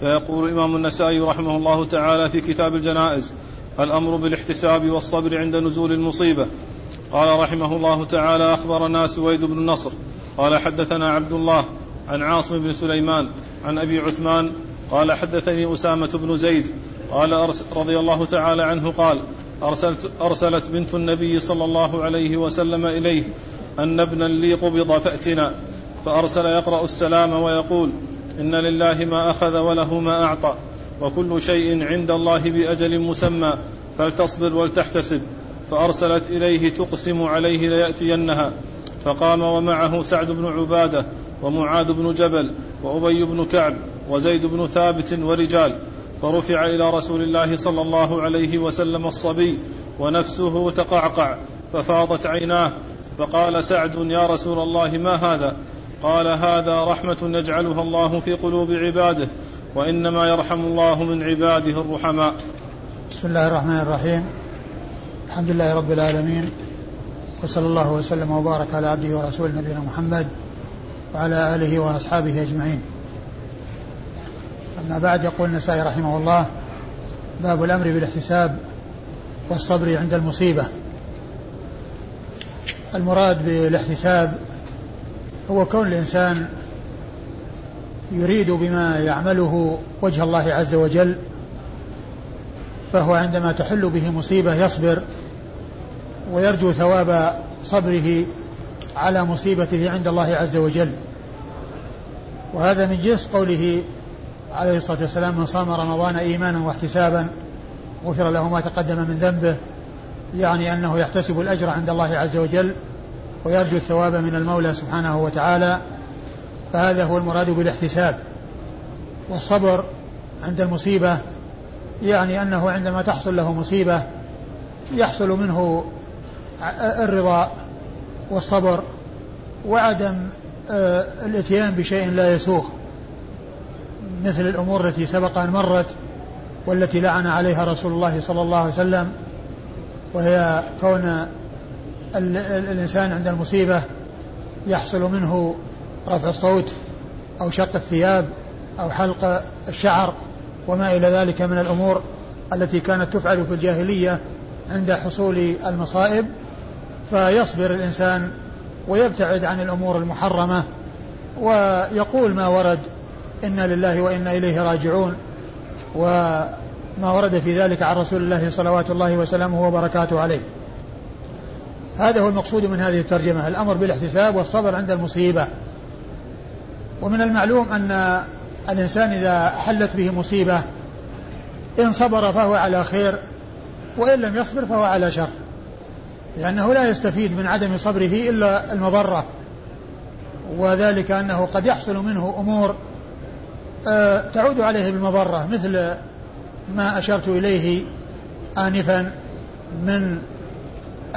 فيقول الإمام النسائي رحمه الله تعالى في كتاب الجنائز الأمر بالاحتساب والصبر عند نزول المصيبة. قال رحمه الله تعالى أخبرنا سويد بن النصر قال حدثنا عبد الله عن عاصم بن سليمان عن أبي عثمان. قال حدثني أسامة بن زيد. قال رضي الله تعالى عنه قال أرسلت, أرسلت بنت النبي صلى الله عليه وسلم إليه أن ابنا لي قبض فأتنا فأرسل يقرأ السلام ويقول إن لله ما أخذ وله ما أعطى وكل شيء عند الله بأجل مسمى فلتصبر ولتحتسب. فأرسلت إليه تقسم عليه ليأتينها. فقام ومعه سعد بن عبادة ومعاذ بن جبل وأبي بن كعب وزيد بن ثابت ورجال. فرفع إلى رسول الله صلى الله عليه وسلم الصبي ونفسه تقعقع ففاضت عيناه. فقال سعد يا رسول الله ما هذا؟ قال هذا رحمة يجعلها الله في قلوب عباده وإنما يرحم الله من عباده الرحماء. بسم الله الرحمن الرحيم. الحمد لله رب العالمين وصلى الله وسلم وبارك على عبده ورسوله نبينا محمد وعلى آله وأصحابه أجمعين. أما بعد يقول النسائي رحمه الله باب الأمر بالاحتساب والصبر عند المصيبة. المراد بالاحتساب هو كون الإنسان يريد بما يعمله وجه الله عز وجل فهو عندما تحل به مصيبة يصبر ويرجو ثواب صبره على مصيبته عند الله عز وجل. وهذا من جنس قوله عليه الصلاة والسلام من صام رمضان إيمانا واحتسابا غفر له ما تقدم من ذنبه يعني أنه يحتسب الأجر عند الله عز وجل. ويرجو الثواب من المولى سبحانه وتعالى فهذا هو المراد بالاحتساب. والصبر عند المصيبة يعني أنه عندما تحصل له مصيبة يحصل منه الرضا والصبر وعدم آه، الإتيان بشيء لا يسوغ مثل الأمور التي سبق أن مرت والتي لعن عليها رسول الله صلى الله عليه وسلم وهي كون الإنسان عند المصيبة يحصل منه رفع الصوت أو شق الثياب أو حلق الشعر وما إلى ذلك من الأمور التي كانت تفعل في الجاهلية عند حصول المصائب. فيصبر الإنسان ويبتعد عن الأمور المحرمة ويقول ما ورد إنا لله وإنا إليه راجعون. وما ورد في ذلك عن رسول الله صلوات الله وسلامه وبركاته عليه. هذا هو المقصود من هذه الترجمة الأمر بالاحتساب والصبر عند المصيبة. ومن المعلوم أن الإنسان إذا حلت به مصيبة إن صبر فهو على خير وإن لم يصبر فهو على شر. لأنه لا يستفيد من عدم صبره إلا المضرة. وذلك أنه قد يحصل منه أمور آه، تعود عليه بالمضرة مثل ما أشرت إليه آنفا من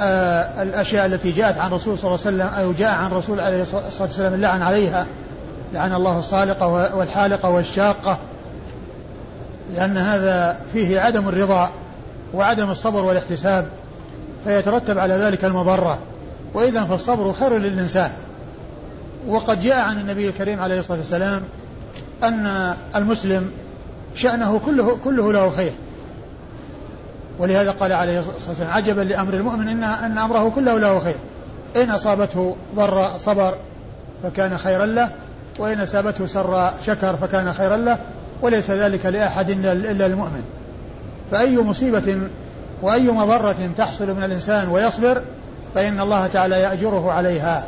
الأشياء التي جاءت عن رسول صلى الله عليه وسلم أو جاء عن رسول عليه الصلاة والسلام اللعن عليها. لعن الله الصالقة والحالقة والشاقة. لأن هذا فيه عدم الرضا وعدم الصبر والاحتساب فيترتب على ذلك المضرة. وإذا فالصبر خير للإنسان. وقد جاء عن النبي الكريم عليه الصلاة والسلام أن المسلم شأنه كله كله له خير. ولهذا قال عليه الصلاة والسلام عجبا لأمر المؤمن إن أن أمره كله له خير. إن أصابته ضر صبر فكان خيرا له وإن أصابته سر شكر فكان خيرا له وليس ذلك لأحد إلا المؤمن. فأي مصيبة وأي مضرة تحصل من الإنسان ويصبر فإن الله تعالى يأجره عليها.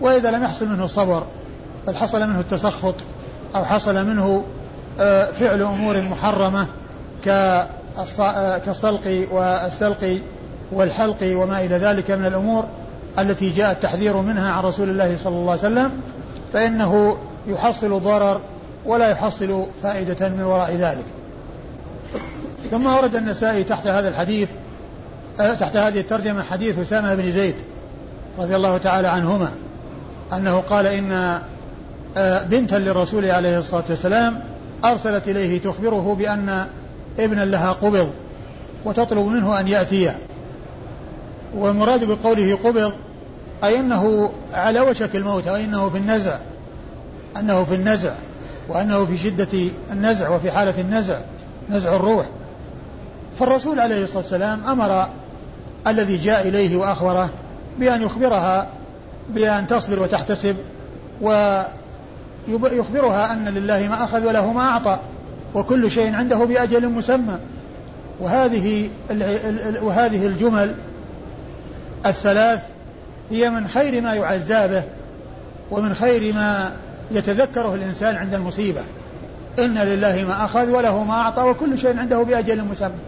وإذا لم يحصل منه الصبر بل حصل منه التسخط أو حصل منه آه، فعل أمور محرمة آه، كالصلق والسلق والحلق وما إلى ذلك من الأمور التي جاء التحذير منها عن رسول الله صلى الله عليه وسلم فإنه يحصل ضرر ولا يحصل فائدة من وراء ذلك. ثم ورد النسائي تحت هذا الحديث آه، تحت هذه الترجمة حديث أسامة بن زيد رضي الله تعالى عنهما أنه قال إن آه، بنتا للرسول عليه الصلاة والسلام أرسلت إليه تخبره بأن ابنا لها قبض وتطلب منه أن يأتي. والمراد بقوله قبض أي أنه على وشك الموت أو أنه في النزع أنه في النزع وأنه في شدة النزع وفي حالة النزع نزع الروح. فالرسول عليه الصلاة والسلام أمر الذي جاء إليه وأخبره بأن يخبرها بأن تصبر وتحتسب ويخبرها أن لله ما أخذ وله ما أعطى. وكل شيء عنده بأجل مسمى. وهذه وهذه الجمل الثلاث هي من خير ما يعزى به ومن خير ما يتذكره الإنسان عند المصيبة. إن لله ما أخذ وله ما أعطى وكل شيء عنده بأجل مسمى.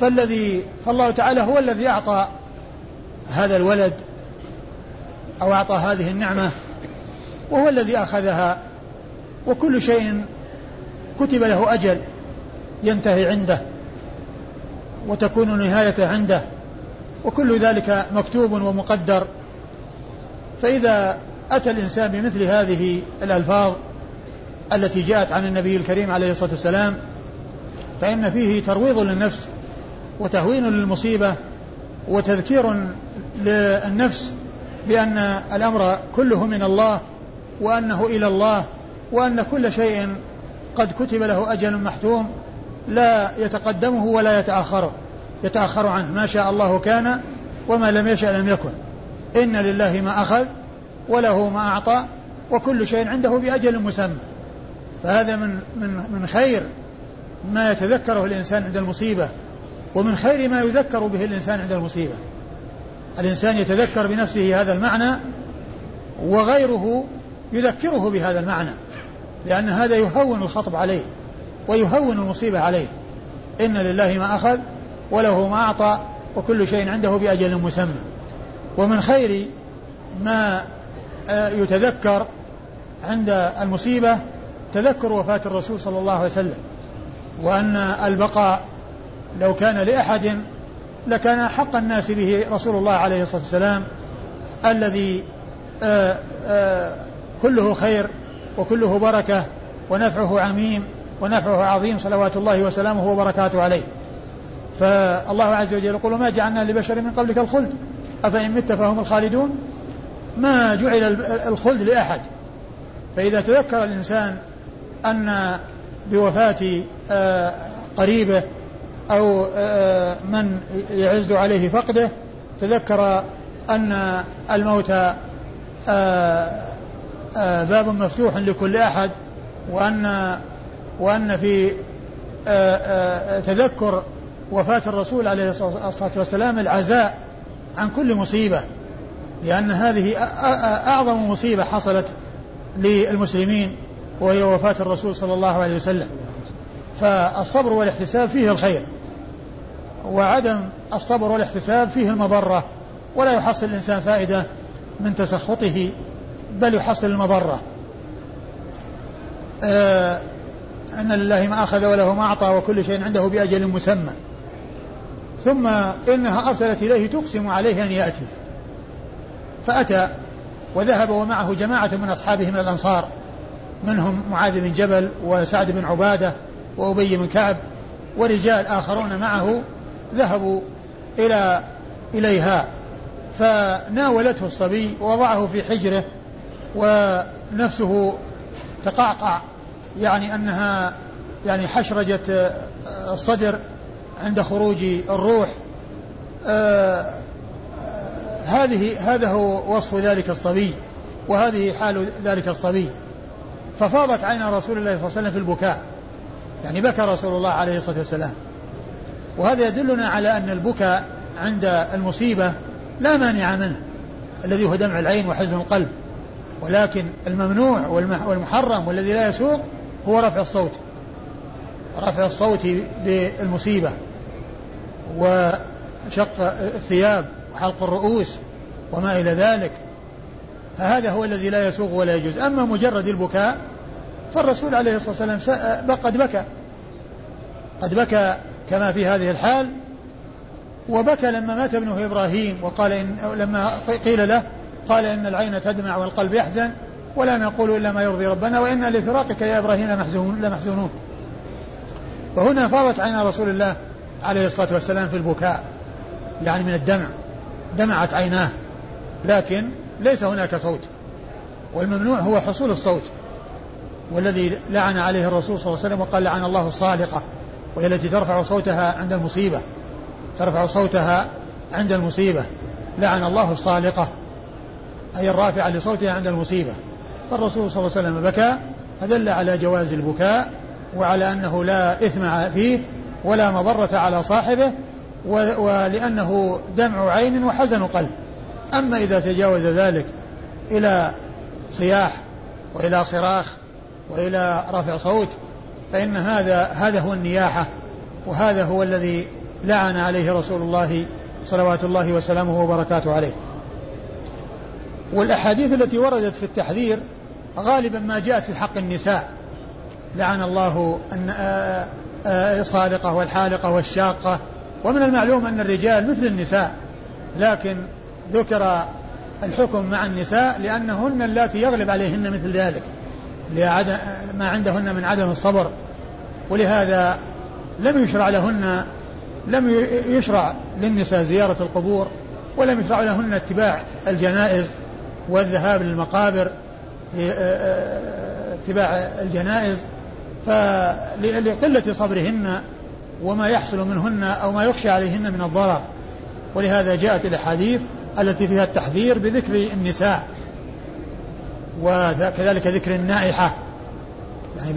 فالذي فالله تعالى هو الذي أعطى هذا الولد أو أعطى هذه النعمة وهو الذي أخذها. وكل شيء كتب له أجل ينتهي عنده وتكون نهايته عنده وكل ذلك مكتوب ومقدر. فإذا أتى الإنسان بمثل هذه الألفاظ التي جاءت عن النبي الكريم عليه الصلاة والسلام فإن فيه ترويض للنفس وتهوين للمصيبة وتذكير للنفس بأن الأمر كله من الله وأنه إلى الله وأن كل شيء قد كتب له أجل محتوم لا يتقدمه ولا يتأخره يتأخر عنه. ما شاء الله كان وما لم يشأ لم يكن. إن لله ما أخذ وله ما أعطى وكل شيء عنده بأجل مسمى. فهذا من من من خير ما يتذكره الإنسان عند المصيبة ومن خير ما يذكر به الإنسان عند المصيبة. الإنسان يتذكر بنفسه هذا المعنى وغيره يذكره بهذا المعنى. لأن هذا يهون الخطب عليه ويهون المصيبة عليه. إن لله ما أخذ وله ما أعطى وكل شيء عنده بأجل مسمى. ومن خير ما آه، يتذكر عند المصيبة تذكر وفاة الرسول صلى الله عليه وسلم. وأن البقاء لو كان لأحد لكان حق الناس به رسول الله عليه الصلاة والسلام الذي آه، آه، كله خير وكله بركة ونفعه عميم ونفعه عظيم صلوات الله وسلامه وبركاته عليه. فالله عز وجل يقول ما جعلنا لبشر من قبلك الخلد؟ أفإن مت فهم الخالدون؟ ما جعل الخلد لأحد. فإذا تذكر الإنسان أن بوفاة آه، قريبه أو آه، من يعز عليه فقده تذكر أن الموت آه، باب مفتوح لكل أحد وأن وأن في تذكر وفاة الرسول عليه الصلاة والسلام العزاء عن كل مصيبة لأن هذه أعظم مصيبة حصلت للمسلمين وهي وفاة الرسول صلى الله عليه وسلم. فالصبر والاحتساب فيه الخير وعدم الصبر والاحتساب فيه المضرة ولا يحصل الإنسان فائدة من تسخطه بل يحصل المضرة. آه أن لله ما أخذ وله ما أعطى وكل شيء عنده بأجل مسمى. ثم إنها أرسلت إليه تقسم عليه أن يأتي. فأتى وذهب ومعه جماعة من أصحابه من الأنصار. منهم معاذ بن جبل وسعد بن عبادة وأبي بن كعب ورجال آخرون معه ذهبوا إلى إليها. فناولته الصبي ووضعه في حجره ونفسه تقعقع يعني أنها يعني حشرجة الصدر عند خروج الروح. آه هذه هذا هو وصف ذلك الصبي وهذه حال ذلك الصبي. ففاضت عين رسول الله صلى الله عليه وسلم في البكاء يعني بكى رسول الله عليه الصلاة والسلام. وهذا يدلنا على أن البكاء عند المصيبة لا مانع منه الذي هو دمع العين وحزن القلب. ولكن الممنوع والمحرم والذي لا يسوق هو رفع الصوت. رفع الصوت بالمصيبة وشق الثياب وحلق الرؤوس وما إلى ذلك. فهذا هو الذي لا يسوغ ولا يجوز. أما مجرد البكاء فالرسول عليه الصلاة والسلام قد بكى. قد بكى كما في هذه الحال. وبكى لما مات ابنه إبراهيم وقال إن لما قيل له قال إن العين تدمع والقلب يحزن ولا نقول إلا ما يرضي ربنا وإنا لفراقك يا إبراهيم لمحزونون. وهنا فاضت عين رسول الله عليه الصلاة والسلام في البكاء يعني من الدمع دمعت عيناه لكن ليس هناك صوت والممنوع هو حصول الصوت والذي لعن عليه الرسول صلى الله عليه وسلم وقال لعن الله الصالقة وهي التي ترفع صوتها عند المصيبة ترفع صوتها عند المصيبة لعن الله الصالقة أي الرافعة لصوتها عند المصيبة. فالرسول صلى الله عليه وسلم بكى فدل على جواز البكاء وعلى أنه لا إثم فيه ولا مضرة على صاحبه ولأنه دمع عين وحزن قلب. أما إذا تجاوز ذلك إلى صياح وإلى صراخ وإلى رفع صوت فإن هذا هذا هو النياحة وهذا هو الذي لعن عليه رسول الله صلوات الله وسلامه وبركاته عليه. والأحاديث التي وردت في التحذير غالبا ما جاءت في حق النساء. لعن الله الصالقة والحالقة والشاقة. ومن المعلوم أن الرجال مثل النساء. لكن ذكر الحكم مع النساء لأنهن اللاتي يغلب عليهن مثل ذلك. ما عندهن من عدم الصبر. ولهذا لم يشرع لهن لم يشرع للنساء زيارة القبور. ولم يشرع لهن اتباع الجنائز. والذهاب للمقابر اتباع الجنائز فلقلة صبرهن وما يحصل منهن أو ما يخشى عليهن من الضرر. ولهذا جاءت الأحاديث التي فيها التحذير بذكر النساء وكذلك ذكر النائحة. يعني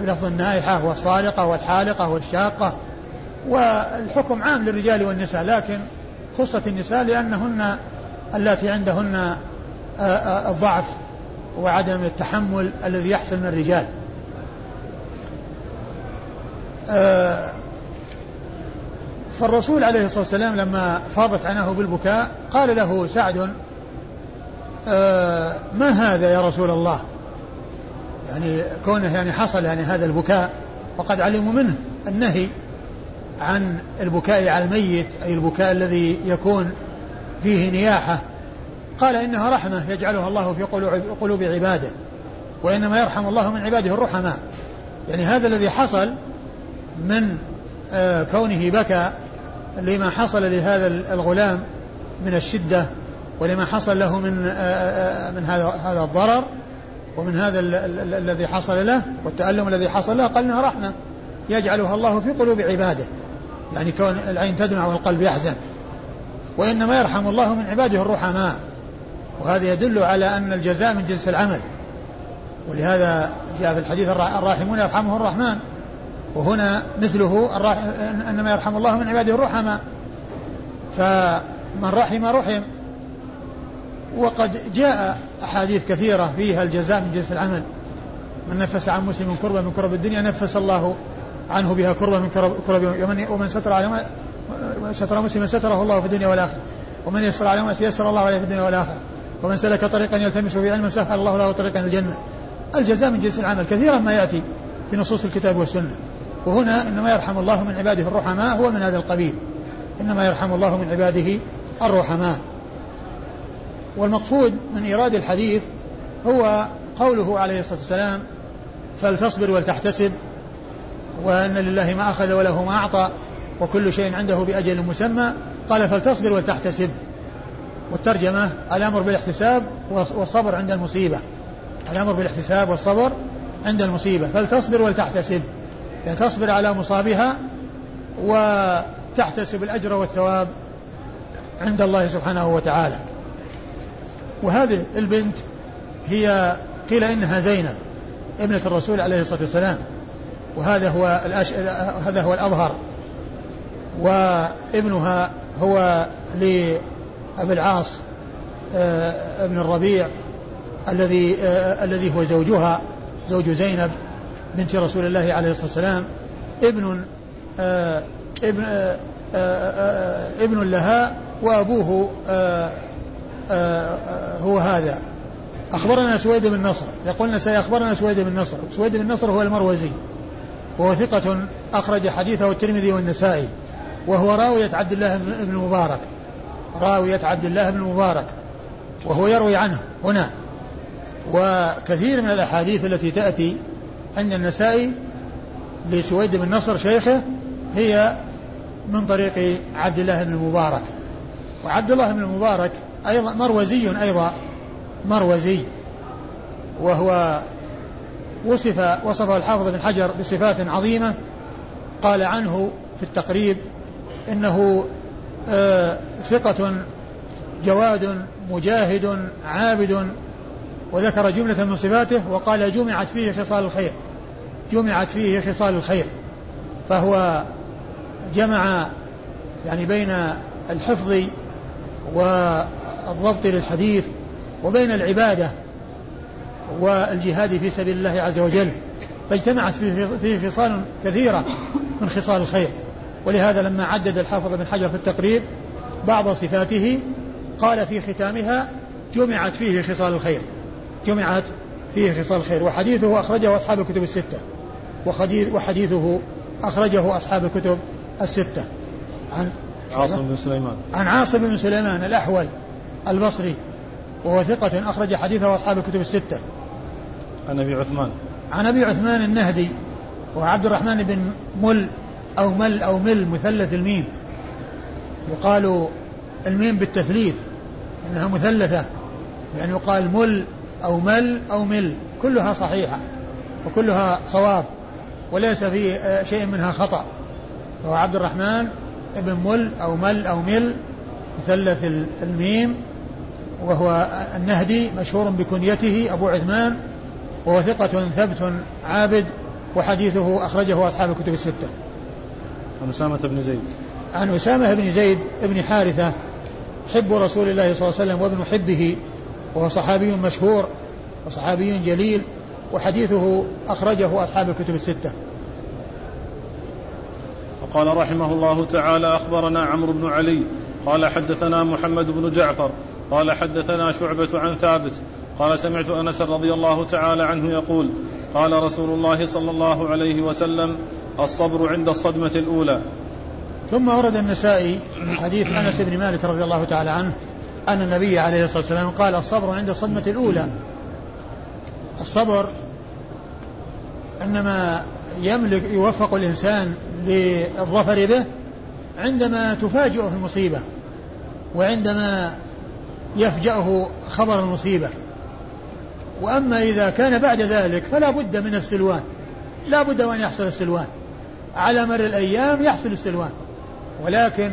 بلفظ النائحة والصالقة والحالقة والشاقة. والحكم عام للرجال والنساء لكن خصت النساء لأنهن اللاتي عندهن الضعف وعدم التحمل الذي يحصل من الرجال. فالرسول عليه الصلاة والسلام لما فاضت عناه بالبكاء قال له سعد ما هذا يا رسول الله؟ يعني كونه يعني حصل يعني هذا البكاء وقد علموا منه النهي عن البكاء على الميت أي البكاء الذي يكون فيه نياحة. قال إنها رحمة يجعلها الله في قلوب عباده وإنما يرحم الله من عباده الرحماء. يعني هذا الذي حصل من آه، كونه بكى لما حصل لهذا الغلام من الشدة ولما حصل له من آه، آه، من هذا هذا الضرر ومن هذا الذي حصل له والتألم الذي حصل له قال إنها رحمة يجعلها الله في قلوب عباده. يعني كون العين تدمع والقلب يحزن. وإنما يرحم الله من عباده الرحماء. وهذا يدل على أن الجزاء من جنس العمل. ولهذا جاء في الحديث الراحمون يرحمه الرحمن. وهنا مثله إنما يرحم الله من عباده الرحماء. فمن رحم رحم. وقد جاء أحاديث كثيرة فيها الجزاء من جنس العمل. من نفس عن مسلم كربة من كرب الدنيا نفس الله عنه بها كربة من كرب, كرب ومن ستر على ستر مسلما ستره الله في الدنيا والآخرة. ومن يسر على يسر الله عليه في الدنيا والآخرة. ومن سلك طريقا يلتمس في علما سهل الله له طريقا الجنة. الجزاء من جنس العمل كثيرا ما يأتي في نصوص الكتاب والسنة. وهنا إنما يرحم الله من عباده الرحماء هو من هذا القبيل. إنما يرحم الله من عباده الرحماء. والمقصود من إيراد الحديث هو قوله عليه الصلاة والسلام فلتصبر ولتحتسب وأن لله ما أخذ وله ما أعطى وكل شيء عنده بأجل مسمى. قال فلتصبر ولتحتسب. والترجمة الأمر بالاحتساب والصبر عند المصيبة. الأمر بالاحتساب والصبر عند المصيبة. فلتصبر ولتحتسب. يعني تصبر على مصابها وتحتسب الأجر والثواب عند الله سبحانه وتعالى. وهذه البنت هي قيل إنها زينب ابنة الرسول عليه الصلاة والسلام. وهذا هو الأش... هذا هو الأظهر. وابنها هو لأبي العاص آه، ابن الربيع الذي آه، الذي هو زوجها زوج زينب بنت رسول الله عليه الصلاة والسلام ابن آه ابن ابن لها وأبوه هو هذا. أخبرنا سويد بن نصر يقولنا سيخبرنا سويد بن نصر. سويد بن نصر هو المروزي وهو ثقة أخرج حديثه الترمذي والنسائي وهو راوية عبد الله بن المبارك راوية عبد الله بن المبارك وهو يروي عنه هنا. وكثير من الأحاديث التي تأتي عند النسائي لسويد بن نصر شيخه هي من طريق عبد الله بن المبارك. وعبد الله بن المبارك أيضا مروزي أيضا مروزي وهو وصف وصفه الحافظ بن حجر بصفات عظيمة. قال عنه في التقريب إنه ثقة جواد مجاهد عابد وذكر جملة من صفاته وقال جمعت فيه خصال الخير. جمعت فيه خصال الخير. فهو جمع يعني بين الحفظ والضبط للحديث وبين العبادة والجهاد في سبيل الله عز وجل. فاجتمعت فيه خصال كثيرة من خصال الخير. ولهذا لما عدد الحافظ بن حجر في التقريب بعض صفاته قال في ختامها جمعت فيه خصال الخير. جمعت فيه خصال الخير. وحديثه أخرجه أصحاب الكتب الستة. وحديثه أخرجه أصحاب الكتب الستة. عن عاصم بن سليمان. عن عاصم بن سليمان الأحول البصري وهو ثقة أخرج حديثه أصحاب الكتب الستة. عن أبي عثمان. عن أبي عثمان النهدي وعبد الرحمن بن مل أو مل أو مل مثلث الميم. يقال الميم بالتثليث إنها مثلثة يعني يقال مل أو مل أو مل كلها صحيحة وكلها صواب وليس في شيء منها خطأ. وهو عبد الرحمن ابن مل أو مل أو مل مثلث الميم وهو النهدي مشهور بكنيته أبو عثمان وهو ثقة ثبت عابد وحديثه أخرجه أصحاب الكتب الستة. عن أسامة بن زيد. عن أسامة بن زيد بن حارثة حب رسول الله صلى الله عليه وسلم وابن حبه وهو صحابي مشهور وصحابي جليل وحديثه أخرجه أصحاب الكتب الستة. وقال رحمه الله تعالى أخبرنا عمرو بن علي قال حدثنا محمد بن جعفر قال حدثنا شعبة عن ثابت قال سمعت أنس رضي الله تعالى عنه يقول قال رسول الله صلى الله عليه وسلم الصبر عند الصدمة الأولى. ثم ورد النسائي حديث أنس بن مالك رضي الله تعالى عنه أن النبي عليه الصلاة والسلام قال الصبر عند الصدمة الأولى. الصبر إنما يملك يوفق الإنسان للظفر به عندما تفاجئه المصيبة وعندما يفجأه خبر المصيبة. وأما إذا كان بعد ذلك فلا بد من السلوان لا بد أن يحصل السلوان. على مر الأيام يحصل السلوان. ولكن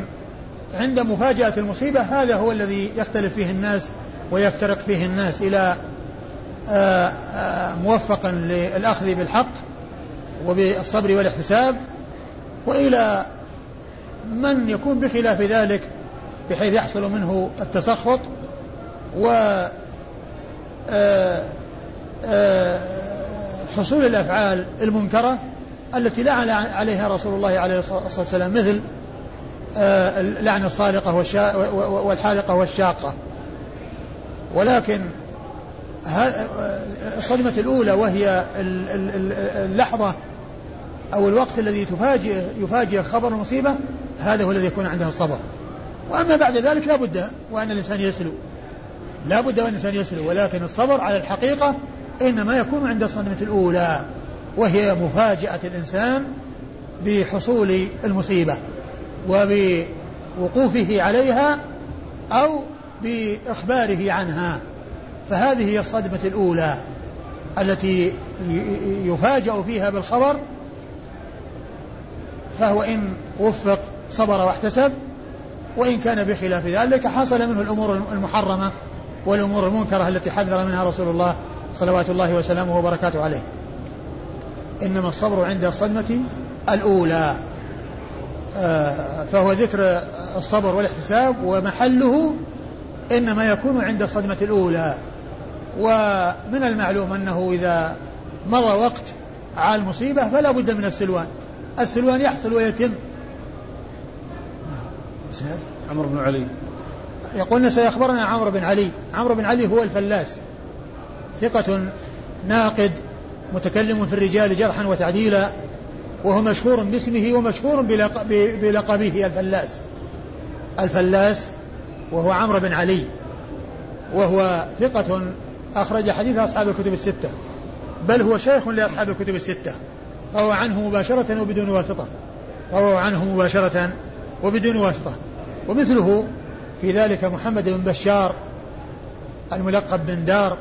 عند مفاجأة المصيبة هذا هو الذي يختلف فيه الناس ويفترق فيه الناس إلى آه، آه، موفقا للأخذ بالحق وبالصبر والاحتساب وإلى من يكون بخلاف ذلك بحيث يحصل منه التسخط و آه، حصول الأفعال المنكرة التي لعن عليها رسول الله عليه الصلاة والسلام مثل لعن الصالقة والحالقة والشاقة. ولكن الصدمة الأولى وهي اللحظة أو الوقت الذي تفاجئ يفاجئ خبر المصيبة هذا هو الذي يكون عنده الصبر. وأما بعد ذلك لا بد وأن الإنسان يسلو. لا بد وأن الإنسان يسلو ولكن الصبر على الحقيقة إنما يكون عند الصدمة الأولى. وهي مفاجأة الإنسان بحصول المصيبة وبوقوفه عليها أو بإخباره عنها. فهذه هي الصدمة الأولى التي يفاجأ فيها بالخبر فهو إن وفق صبر واحتسب وإن كان بخلاف ذلك حصل منه الأمور المحرمة والأمور المنكرة التي حذر منها رسول الله صلوات الله وسلامه وبركاته عليه. إنما الصبر عند الصدمة الأولى. آه، فهو ذكر الصبر والإحتساب ومحله إنما يكون عند الصدمة الأولى. ومن المعلوم أنه إذا مضى وقت على المصيبة فلا بد من السلوان. السلوان يحصل ويتم. عمرو بن علي. يقول أخبرنا عمرو بن علي. عمرو بن علي هو الفلاس. ثقة ناقد متكلم في الرجال جرحا وتعديلا وهو مشهور باسمه ومشهور بلقبه الفلاس. الفلاس وهو عمرو بن علي وهو ثقة أخرج حديثه أصحاب الكتب الستة. بل هو شيخ لأصحاب الكتب الستة. روى عنه مباشرة وبدون واسطة. روى عنه مباشرة وبدون واسطة. ومثله في ذلك محمد بن بشار الملقب بن دار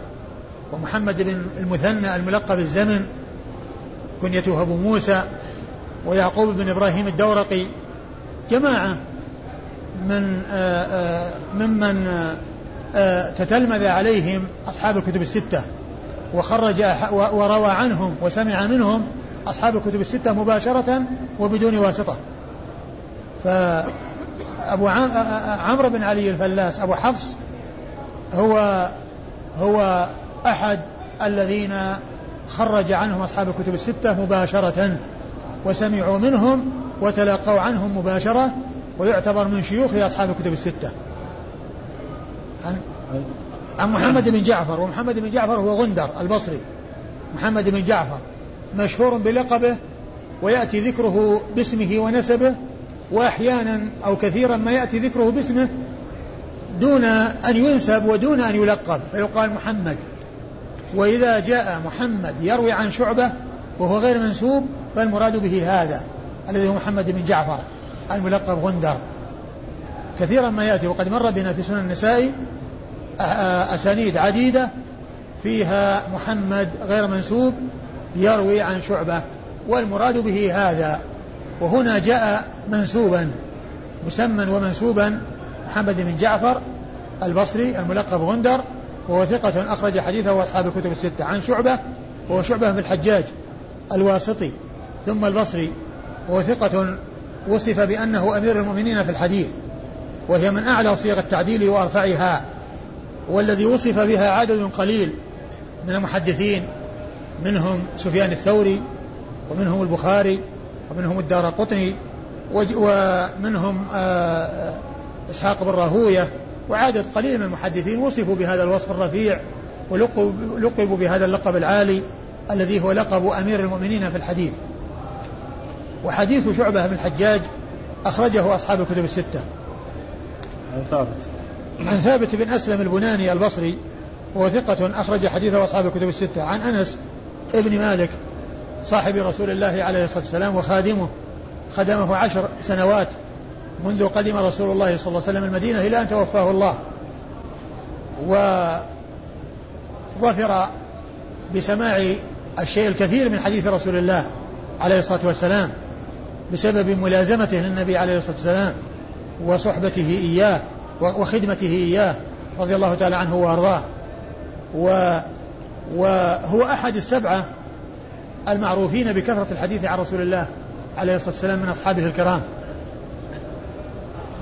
ومحمد بن المثنى الملقب الزمن كنيته أبو موسى ويعقوب بن إبراهيم الدورقي جماعة من آه، آه، ممن آه، تتلمذ عليهم أصحاب الكتب الستة وخرج وروى عنهم وسمع منهم أصحاب الكتب الستة مباشرة وبدون واسطة. فأبو عمرو بن علي الفلاس أبو حفص هو هو أحد الذين خرج عنهم أصحاب الكتب الستة مباشرة وسمعوا منهم وتلقوا عنهم مباشرة ويعتبر من شيوخ أصحاب الكتب الستة. عن, عن محمد بن جعفر ومحمد بن جعفر هو غندر البصري. محمد بن جعفر مشهور بلقبه ويأتي ذكره باسمه ونسبه وأحيانا أو كثيرا ما يأتي ذكره باسمه دون أن ينسب ودون أن يلقب. فيقال محمد. وإذا جاء محمد يروي عن شعبة وهو غير منسوب فالمراد به هذا الذي هو محمد بن جعفر الملقب غندر. كثيرا ما يأتي وقد مر بنا في سنن النسائي أسانيد عديدة فيها محمد غير منسوب يروي عن شعبة. والمراد به هذا وهنا جاء منسوبا مسمى ومنسوبا محمد بن جعفر البصري الملقب غندر وهو ثقة أخرج حديثه أصحاب الكتب الستة. عن شعبة وهو شعبة بن الحجاج الواسطي. ثم البصري. وهو ثقة وصف بأنه أمير المؤمنين في الحديث وهي من أعلى صيغ التعديل وأرفعها. والذي وصف بها عدد قليل من المحدثين منهم سفيان الثوري ومنهم البخاري ومنهم الدار قطني ومنهم آه، إسحاق بن راهوية وعدد قليل من المحدثين وصفوا بهذا الوصف الرفيع ولقبوا بهذا اللقب العالي الذي هو لقب أمير المؤمنين في الحديث. وحديث شعبة بن الحجاج أخرجه أصحاب الكتب الستة. عن ثابت. عن ثابت بن أسلم البناني البصري وهو ثقة أخرج حديثه أصحاب الكتب الستة. عن أنس ابن مالك صاحب رسول الله عليه الصلاة والسلام وخادمه خدمه عشر سنوات. منذ قدم رسول الله صلى الله عليه وسلم المدينة إلى أن توفاه الله. وظفر بسماع الشيء الكثير من حديث رسول الله عليه الصلاة والسلام بسبب ملازمته للنبي عليه الصلاة والسلام وصحبته إياه وخدمته إياه رضي الله تعالى عنه وأرضاه. و وهو أحد السبعة المعروفين بكثرة الحديث عن رسول الله عليه الصلاة والسلام من أصحابه الكرام.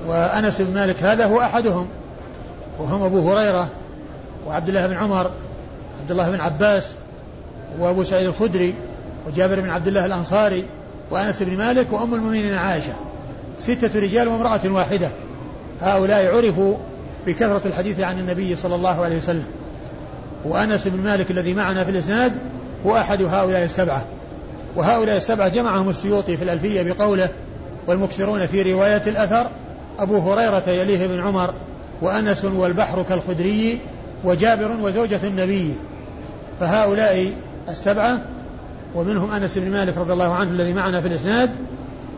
وأنس بن مالك هذا هو أحدهم وهم أبو هريرة وعبد الله بن عمر عبد الله بن عباس وأبو سعيد الخدري وجابر بن عبد الله الأنصاري وأنس بن مالك وأم المؤمنين عائشة. ستة رجال وامرأة واحدة. هؤلاء عرفوا بكثرة الحديث عن النبي صلى الله عليه وسلم. وأنس بن مالك الذي معنا في الإسناد هو أحد هؤلاء السبعة. وهؤلاء السبعة جمعهم السيوطي في الألفية بقوله والمكثرون في رواية الأثر أبو هريرة يليه بن عمر وأنس والبحر كالخدري وجابر وزوجة النبي فهؤلاء السبعة ومنهم أنس بن مالك رضي الله عنه الذي معنا في الإسناد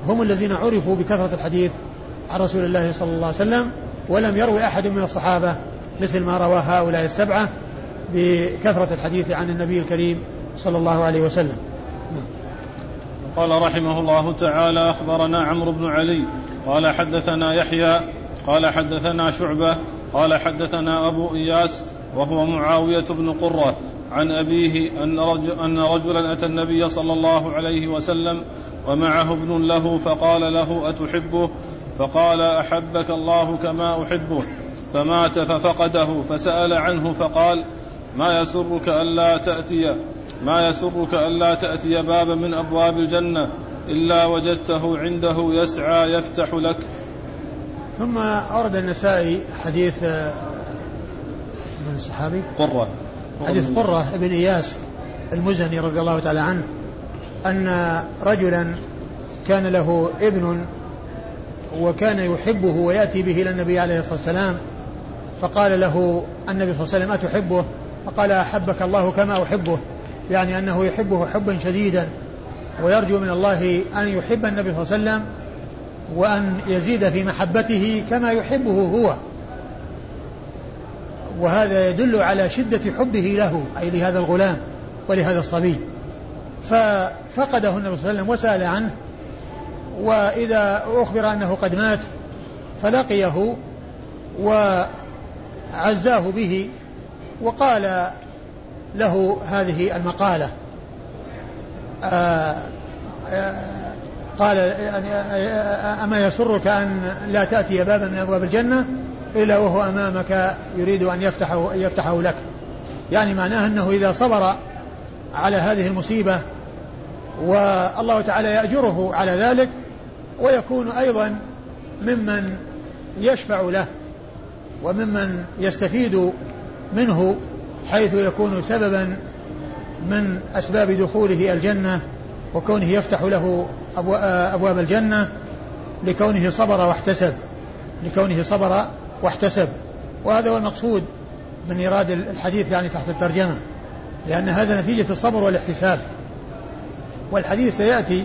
هم الذين عرفوا بكثرة الحديث عن رسول الله صلى الله عليه وسلم ولم يروي أحد من الصحابة مثل ما روى هؤلاء السبعة بكثرة الحديث عن النبي الكريم صلى الله عليه وسلم. قال رحمه الله تعالى أخبرنا عمرو بن علي قال حدثنا يحيى قال حدثنا شعبة قال حدثنا أبو إياس وهو معاوية بن قرة عن أبيه أن, رجل أن رجلا أتى النبي صلى الله عليه وسلم ومعه ابن له فقال له أتحبه؟ فقال أحبك الله كما أحبه. فمات ففقده فسأل عنه فقال ما يسرك ألا تأتي ما يسرك ألا تأتي بابا من أبواب الجنة؟ إلا وجدته عنده يسعى يفتح لك. ثم أورد النسائي حديث آه، من الصحابي؟ قرة. حديث قرة. بن إياس المزني رضي الله تعالى عنه أن رجلا كان له ابن وكان يحبه ويأتي به إلى النبي عليه الصلاة والسلام فقال له النبي صلى الله عليه وسلم أتحبه؟ فقال أحبك الله كما أحبه. يعني أنه يحبه حبا شديدا. ويرجو من الله أن يحب النبي صلى الله عليه وسلم وأن يزيد في محبته كما يحبه هو. وهذا يدل على شدة حبه له أي لهذا الغلام ولهذا الصبي. ففقده النبي صلى الله عليه وسلم وسأل عنه وإذا أخبر أنه قد مات فلقيه وعزاه به وقال له هذه المقالة. قال يعني أما يسرك أن لا تأتي بابا من أبواب الجنة إلا وهو أمامك يريد أن يفتحه, يفتحه لك. يعني معناه أنه إذا صبر على هذه المصيبة والله تعالى يأجره على ذلك ويكون أيضا ممن يشفع له وممن يستفيد منه حيث يكون سببا من أسباب دخوله الجنة وكونه يفتح له أبواب الجنة لكونه صبر واحتسب لكونه صبر واحتسب. وهذا هو المقصود من إيراد الحديث يعني تحت الترجمة لأن هذا نتيجة الصبر والاحتساب. والحديث سيأتي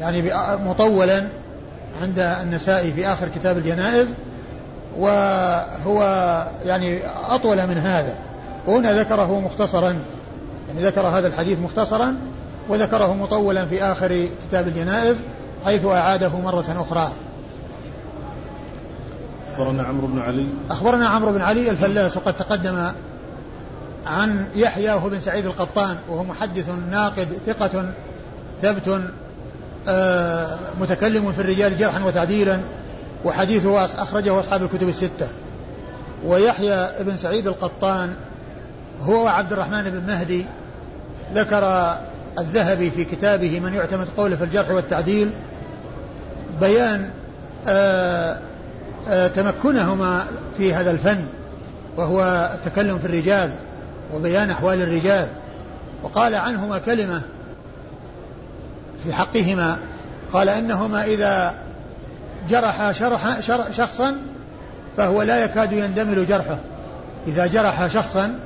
يعني مطولا عند النسائي في آخر كتاب الجنائز وهو يعني أطول من هذا. وهنا ذكره مختصرا. يعني ذكر هذا الحديث مختصرا وذكره مطولا في آخر كتاب الجنائز حيث أعاده مرة أخرى. أخبرنا عمرو بن علي. أخبرنا عمرو بن علي الفلاس وقد تقدم عن يحيى وهو بن سعيد القطان وهو محدث ناقد ثقة ثبت آه متكلم في الرجال جرحا وتعديلا وحديثه أخرجه أصحاب الكتب الستة. ويحيى بن سعيد القطان هو عبد الرحمن بن مهدي ذكر الذهبي في كتابه من يعتمد قوله في الجرح والتعديل بيان آه آه تمكنهما في هذا الفن وهو التكلم في الرجال وبيان أحوال الرجال وقال عنهما كلمة في حقهما قال إنهما إذا جرح شرح شخصا فهو لا يكاد يندمل جرحه إذا جرح شخصا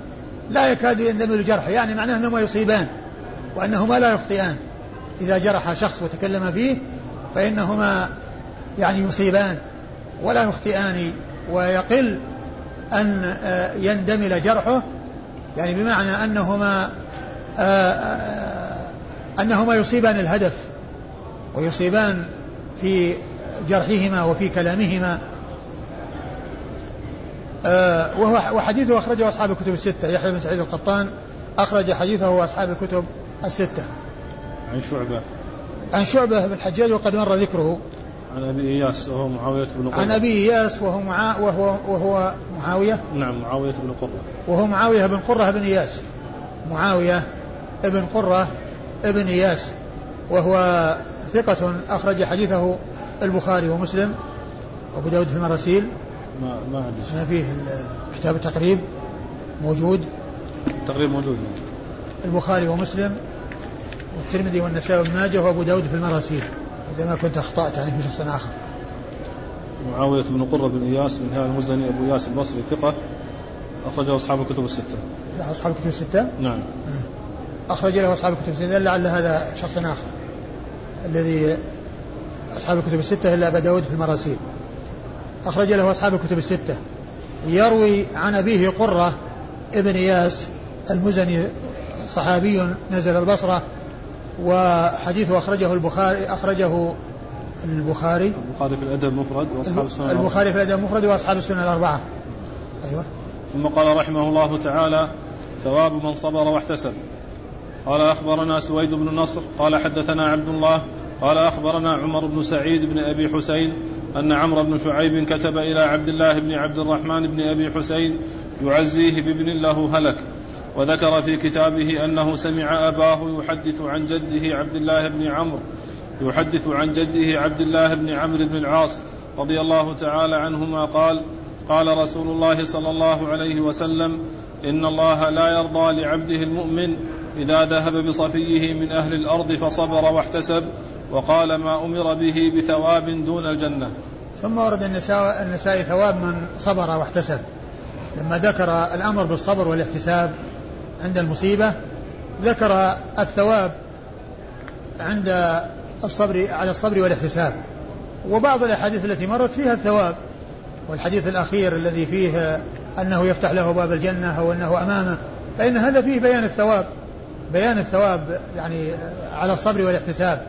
لا يكاد يندمل جرحه يعني معناه أنهما يصيبان وأنهما لا يخطئان. إذا جرح شخص وتكلم فيه فإنهما يعني يصيبان ولا يخطئان ويقل أن آه، يندمل جرحه يعني بمعنى أنهما آه، آه، أنهما يصيبان الهدف ويصيبان في جرحهما وفي كلامهما. وهو وحديثه أخرجه أصحاب الكتب الستة. يحيى بن سعيد القطان أخرج حديثه وأصحاب الكتب الستة. عن شعبة. عن شعبة بن الحجاج وقد مر ذكره. عن أبي إياس وهو معاوية بن قرة. عن أبي إياس وهو معا وهو وهو معاوية. نعم معاوية بن قرة. وهو معاوية بن قرة بن إياس. معاوية ابن قرة ابن إياس. وهو ثقة أخرج حديثه البخاري ومسلم. وأبو داود في المراسيل. ما ما عندي ما فيه كتاب التقريب موجود؟ التقريب موجود. البخاري ومسلم والترمذي والنسائي وابن ماجه وأبو داود في المراسيل. إذا ما كنت أخطأت يعني في شخص آخر. معاوية بن قرة بن إياس بن هلال المزني أبو إياس البصري ثقة. أخرجه أصحاب الكتب الستة. أصحاب الكتب الستة؟ نعم. أخرج له أصحاب الكتب الستة. لعل هذا شخص آخر. الذي أصحاب الكتب الستة إلا أبا داود في المراسيل. أخرج له أصحاب الكتب الستة. يروي عن أبيه قرة ابن إياس المزني صحابي نزل البصرة وحديثه أخرجه البخاري أخرجه البخاري. البخاري في الأدب المفرد وأصحاب السنن البخاري في الأدب المفرد وأصحاب السنن الأربعة. أيوه. ثم قال رحمه الله تعالى ثواب من صبر واحتسب. قال أخبرنا سويد بن نصر قال حدثنا عبد الله قال أخبرنا عمر بن سعيد بن أبي حسين أن عمرو بن شعيب كتب إلى عبد الله بن عبد الرحمن بن أبي حسين يعزيه بابن له هلك. وذكر في كتابه أنه سمع أباه يحدث عن جده عبد الله بن عمرو يحدث عن جده عبد الله بن عمرو بن العاص رضي الله تعالى عنهما قال قال رسول الله صلى الله عليه وسلم إن الله لا يرضى لعبده المؤمن إذا ذهب بصفيه من أهل الأرض فصبر واحتسب وقال ما أمر به بثواب دون الجنة. ثم ورد النساء, النساء ثواب من صبر واحتسب. لما ذكر الأمر بالصبر والاحتساب عند المصيبة ذكر الثواب عند الصبر على الصبر والاحتساب. وبعض الأحاديث التي مرت فيها الثواب والحديث الأخير الذي فيه أنه يفتح له باب الجنة أو أنه أمامه فإن هذا فيه بيان الثواب. بيان الثواب يعني على الصبر والاحتساب.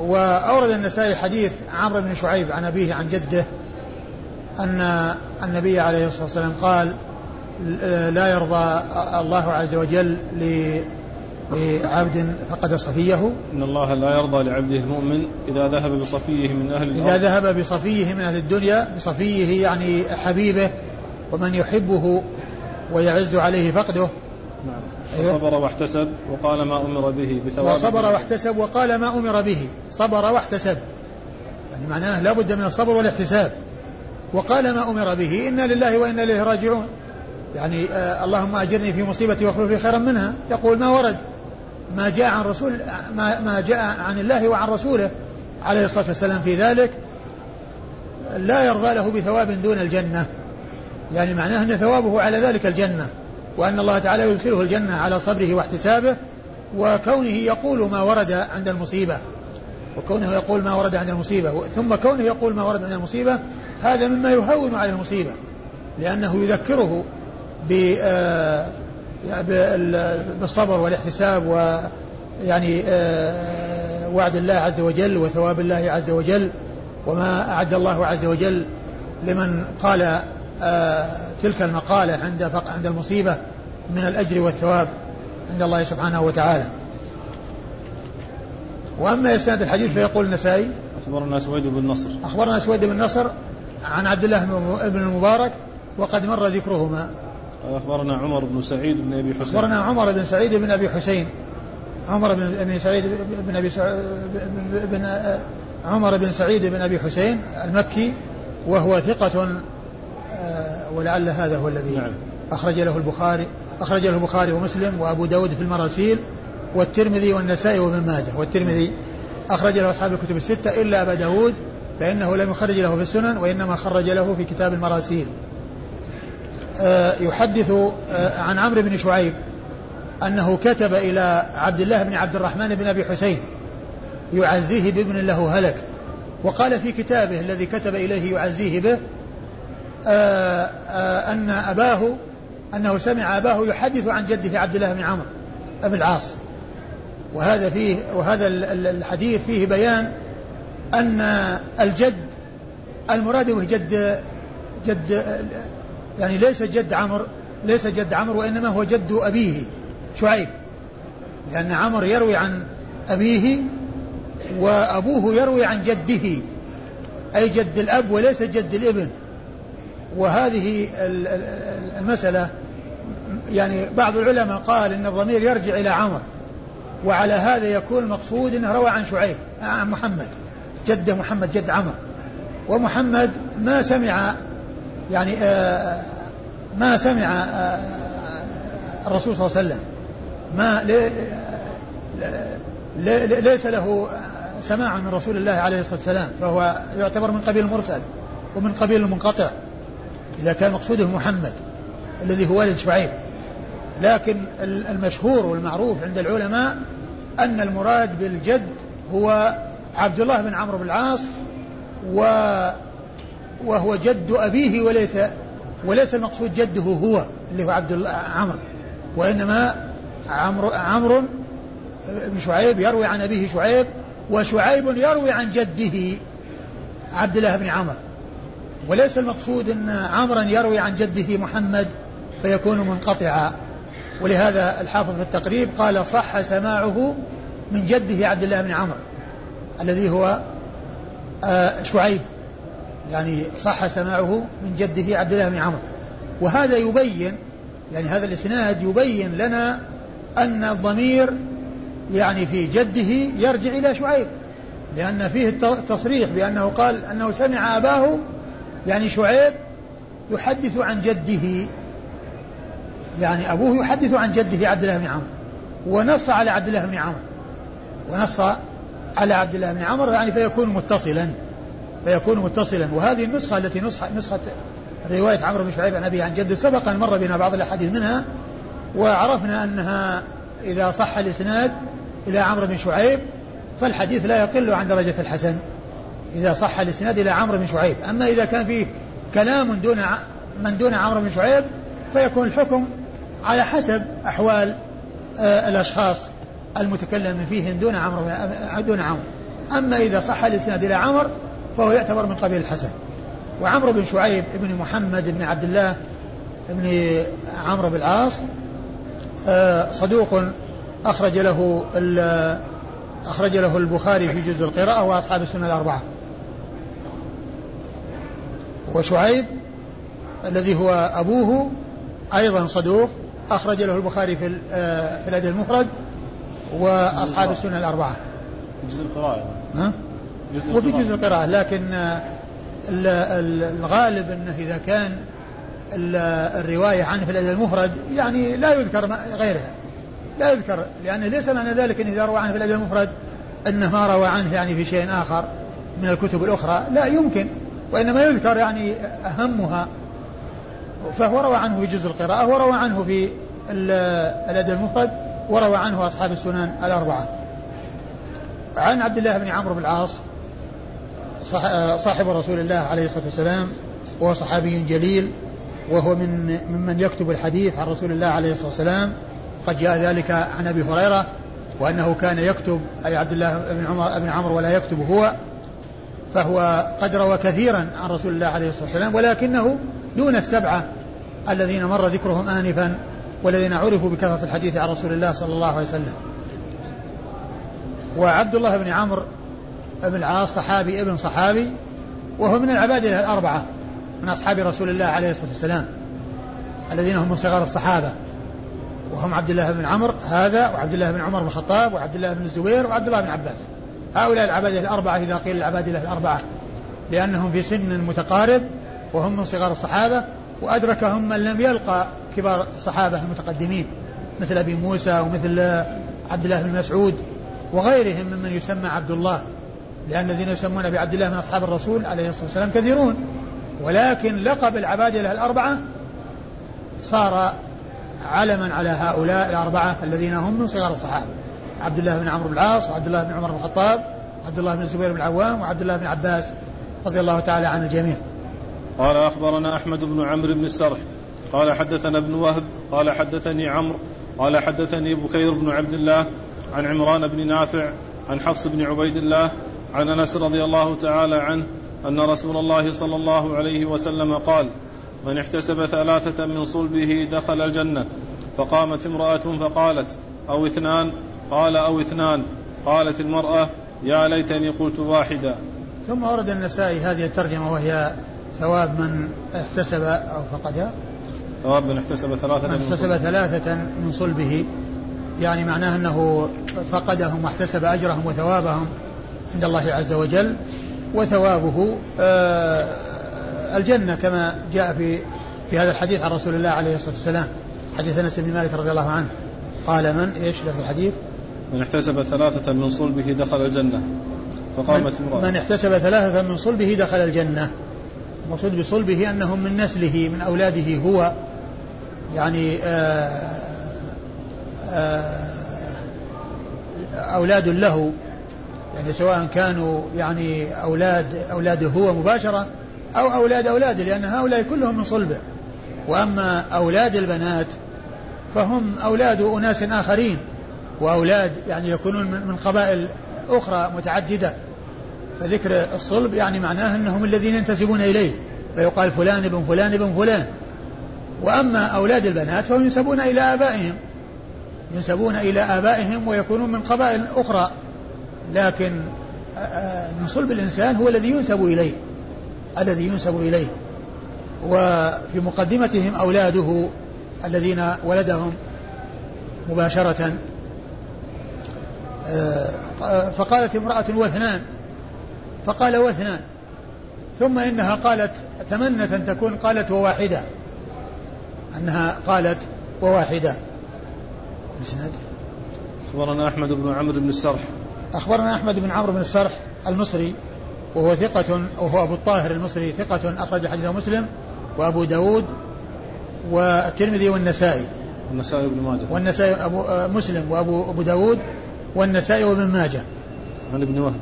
وأورد النسائي حديث عمرو بن شعيب عن أبيه عن جده أن النبي عليه الصلاة والسلام قال لا يرضى الله عز وجل لعبد فقد صفيه. إن الله لا يرضى لعبده المؤمن إذا ذهب بصفيه من أهل الأرض. إذا ذهب بصفيه من أهل الدنيا بصفيه يعني حبيبه ومن يحبه ويعز عليه فقده. نعم. وصبر واحتسب وقال ما أمر به بثواب. وصبر واحتسب وقال ما أمر به. صبر واحتسب. يعني معناه لا بد من الصبر والاحتساب. وقال ما أمر به إنا لله وإنا إليه راجعون. يعني آه اللهم أجرني في مصيبتي واخلف لي خيرا منها. يقول ما ورد؟ ما جاء عن رسول ما, ما جاء عن الله وعن رسوله عليه الصلاة والسلام في ذلك. لا يرضى له بثواب دون الجنة. يعني معناه أن ثوابه على ذلك الجنة. وأن الله تعالى يدخله الجنة على صبره واحتسابه وكونه يقول ما ورد عند المصيبة. وكونه يقول ما ورد عند المصيبة. ثم كونه يقول ما ورد عند المصيبة هذا مما يهون على المصيبة. لأنه يذكره آه، بالصبر والاحتساب ويعني آه، وعد الله عز وجل وثواب الله عز وجل وما أعد الله عز وجل لمن قال آه، تلك المقالة عند عند المصيبة من الأجر والثواب عند الله سبحانه وتعالى. وأما إسناد الحديث فيقول النسائي أخبرنا سويد بن نصر. أخبرنا سويد بن نصر عن عبد الله بن المبارك وقد مر ذكرهما. أخبرنا عمر بن سعيد بن أبي حسين. أخبرنا عمر بن سعيد بن أبي حسين. عمر بن سعيد بن أبي بن عمر بن سعيد بن أبي حسين المكي وهو ثقة ولعل هذا هو الذي نعم. أخرج له البخاري أخرج له البخاري ومسلم وأبو داود في المراسيل والترمذي والنسائي وابن ماجه والترمذي أخرج له أصحاب الكتب الستة إلا أبا داود فإنه لم يخرج له في السنن وإنما خرج له في كتاب المراسيل آه، يحدث آه، عن عمرو بن شعيب أنه كتب إلى عبد الله بن عبد الرحمن بن أبي حسين يعزيه بابن له هلك وقال في كتابه الذي كتب إليه يعزيه به أن أباه أنه سمع أباه يحدث عن جده عبد الله بن عمرو أبي العاص. وهذا فيه وهذا الحديث فيه بيان أن الجد المراد به جد جد يعني ليس جد عمرو ليس جد عمرو وإنما هو جد أبيه شعيب. لأن عمرو يروي عن أبيه وأبوه يروي عن جده أي جد الأب وليس جد الابن. وهذه المسألة يعني بعض العلماء قال إن الضمير يرجع إلى عمر وعلى هذا يكون المقصود إنه روى عن شعيب عن محمد جده محمد جد عمر ومحمد ما سمع يعني آه ما سمع آه الرسول صلى الله عليه وسلم. ما ليس له سماع من رسول الله عليه الصلاة والسلام فهو يعتبر من قبيل المرسل ومن قبيل المنقطع. إذا كان مقصوده محمد الذي هو والد شعيب. لكن المشهور والمعروف عند العلماء أن المراد بالجد هو عبد الله بن عمرو بن العاص و وهو جد أبيه وليس وليس المقصود جده هو اللي هو عبد عمرو. وإنما عمرو عمرو بن شعيب يروي عن أبيه شعيب وشعيب يروي عن جده عبد الله بن عمرو. وليس المقصود أن عمرا يروي عن جده محمد فيكون منقطعا. ولهذا الحافظ في التقريب قال صح سماعه من جده عبد الله بن عمرو الذي هو آه، شعيب. يعني صح سماعه من جده عبد الله بن عمرو. وهذا يبين يعني هذا الإسناد يبين لنا أن الضمير يعني في جده يرجع إلى شعيب لأن فيه التصريح بأنه قال أنه سمع آباه يعني شعيب يحدث عن جده يعني أبوه يحدث عن جده عبد الله بن عمرو ونص على عبد الله بن عمرو ونص على عبد الله بن عمرو يعني فيكون متصلا فيكون متصلا. وهذه النسخة التي نسخة نسخة رواية عمرو بن شعيب عن أبيه عن جده سبق أن مر بنا بعض الأحاديث منها وعرفنا أنها إذا صح الإسناد إلى عمرو بن شعيب فالحديث لا يقل عن درجة الحسن. إذا صح الإسناد إلى عمرو بن شعيب. أما إذا كان فيه كلام دون من دون عمرو بن شعيب فيكون الحكم على حسب أحوال آه، الأشخاص المتكلم فيهم دون عمرو دون عمرو. أما إذا صح الإسناد إلى عمر فهو يعتبر من قبيل الحسن. وعمرو بن شعيب بن محمد بن عبد الله بن عمرو بن العاص آه، صدوق أخرج له أخرج له البخاري في جزء القراءة وأصحاب السنة الأربعة. وشعيب الذي هو أبوه أيضا صدوق أخرج له البخاري في آه، في الأدب المفرد وأصحاب السنة الأربعة. جزء القراءة. ها؟ جزء وفي جزء القراءة لكن الغالب أنه إذا كان الرواية عنه في الأدب المفرد يعني لا يذكر غيرها. لا يذكر لأنه ليس معنى ذلك أنه إذا روى عنه في الأدب المفرد أنه ما روى عنه يعني في شيء آخر من الكتب الأخرى. لا يمكن. وإنما يذكر يعني أهمها فهو روى عنه في جزء القراءة وروى عنه في الأدب المفرد وروى عنه أصحاب السنن الأربعة. عن عبد الله بن عمرو بن العاص صاحب رسول الله عليه الصلاة والسلام وهو صحابي جليل وهو من ممن يكتب الحديث عن رسول الله عليه الصلاة والسلام. قد جاء ذلك عن أبي هريرة وأنه كان يكتب أي عبد الله بن عمر بن عمرو ولا يكتب هو فهو قد روى كثيرا عن رسول الله عليه الصلاة والسلام ولكنه دون السبعة الذين مر ذكرهم آنفا والذين عرفوا بكثرة الحديث عن رسول الله صلى الله عليه وسلم. وعبد الله بن عمرو بن العاص صحابي ابن صحابي وهو من العبادة الأربعة من أصحاب رسول الله عليه الصلاة والسلام الذين هم من صغار الصحابة. وهم عبد الله بن عمرو هذا وعبد الله بن عمر بن الخطاب وعبد الله بن الزبير وعبد الله بن عباس. هؤلاء العبادة الأربعة إذا قيل العبادة الأربعة لأنهم في سن متقارب وهم من صغار الصحابة وأدركهم من لم يلقى كبار الصحابة المتقدمين مثل أبي موسى ومثل عبد الله بن مسعود وغيرهم ممن يسمى عبد الله لأن الذين يسمون بعبد الله من أصحاب الرسول عليه الصلاة والسلام كثيرون. ولكن لقب العبادلة الأربعة صار علما على هؤلاء الأربعة الذين هم من صغار الصحابة. عبد الله بن عمرو بن العاص وعبد الله بن عمر بن الخطاب وعبد الله بن الزبير بن العوام وعبد الله بن عباس رضي الله تعالى عن الجميع قال أخبرنا أحمد بن عمرو بن السرح. قال حدثنا ابن وهب قال حدثني عمرو قال حدثني بكير بن عبد الله عن عمران بن نافع عن حفص بن عبيد الله عن أنس رضي الله تعالى عنه أن رسول الله صلى الله عليه وسلم قال من احتسب ثلاثة من صلبه دخل الجنة فقامت امرأة فقالت أو اثنان قال أو اثنان. قالت المرأة يا ليتني قلت واحدا ثم ورد النسائي هذه الترجمة وهي ثواب من احتسب أو فقد. ثواب من احتسب ثلاثة من, من احتسب ثلاثة من صلبه. يعني معناه أنه فقدهم واحتسب أجرهم وثوابهم عند الله عز وجل وثوابه آه، الجنة كما جاء في في هذا الحديث عن رسول الله عليه الصلاة والسلام. حديث أنس بن مالك رضي الله عنه. قال من؟ إيش في الحديث؟ من احتسب ثلاثة من صلبه دخل الجنة فقامت امرأة. من احتسب ثلاثة من صلبه دخل الجنة. المقصود بصلبه أنهم من نسله من أولاده هو. يعني آه، آه، أولاد له. يعني سواء كانوا يعني أولاد أولاده هو مباشرة أو أولاد أولاده لأن هؤلاء كلهم من صلبه. وأما أولاد البنات فهم أولاد أناس آخرين. وأولاد يعني يكونون من قبائل أخرى متعددة. فذكر الصلب يعني معناه أنهم الذين ينتسبون إليه فيقال فلان ابن فلان ابن فلان. وأما أولاد البنات فهم ينسبون إلى آبائهم ينسبون إلى آبائهم ويكونون من قبائل أخرى. لكن من صلب الإنسان هو الذي ينسب إليه الذي ينسب إليه. وفي مقدمتهم أولاده الذين ولدهم مباشرة فقالت امرأة واثنان فقال واثنان ثم إنها قالت تمنت أن تكون قالت وواحدة. أنها قالت وواحدة. الإسناد أخبرنا أحمد بن عمرو بن السرح. أخبرنا أحمد بن عمرو بن السرح المصري وهو ثقة وهو أبو الطاهر المصري ثقة أخرج حديثه مسلم وأبو داود والترمذي والنسائي. والنسائي وابن ماجه. والنسائي أبو مسلم وأبو أبو داود والنسائي وابن ماجه. عن ابن وهب.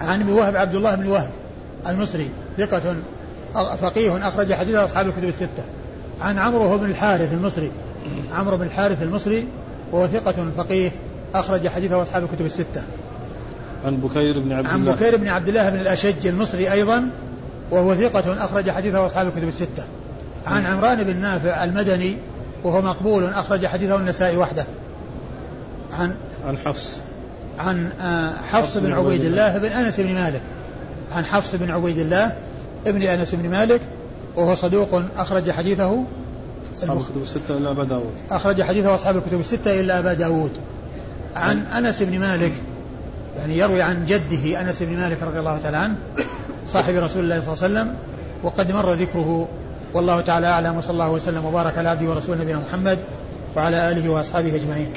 عن ابن وهب عبد الله بن وهب المصري ثقة فقيه أخرج حديث أصحاب الكتب الستة. عن عمرو بن الحارث المصري. عمرو بن الحارث المصري وهو ثقة فقيه أخرج حديثه أصحاب الكتب الستة. عن بكير بن عبد عن الله. بكير بن عبد الله بن الأشج المصري أيضا وهو ثقة أخرج حديثه أصحاب الكتب الستة. عن عمران بن نافع المدني وهو مقبول أخرج حديثه النسائي وحده. عن عن حفص. عن آه، حفص بن عبيد الله بن أنس بن مالك. عن حفص بن عبيد الله ابن أنس بن مالك وهو صدوق أخرج حديثه. أصحاب الكتب الستة إلا أبا داود. أخرج حديثه أصحاب الكتب الستة إلا أبا داود. عن أنس بن مالك يعني يروي عن جده أنس بن مالك رضي الله تعالى عنه صاحب رسول الله صلى الله عليه وسلم وقد مر ذكره. والله تعالى أعلم وصلى الله وسلم وبارك على عبده ورسوله نبينا محمد وعلى آله وأصحابه أجمعين.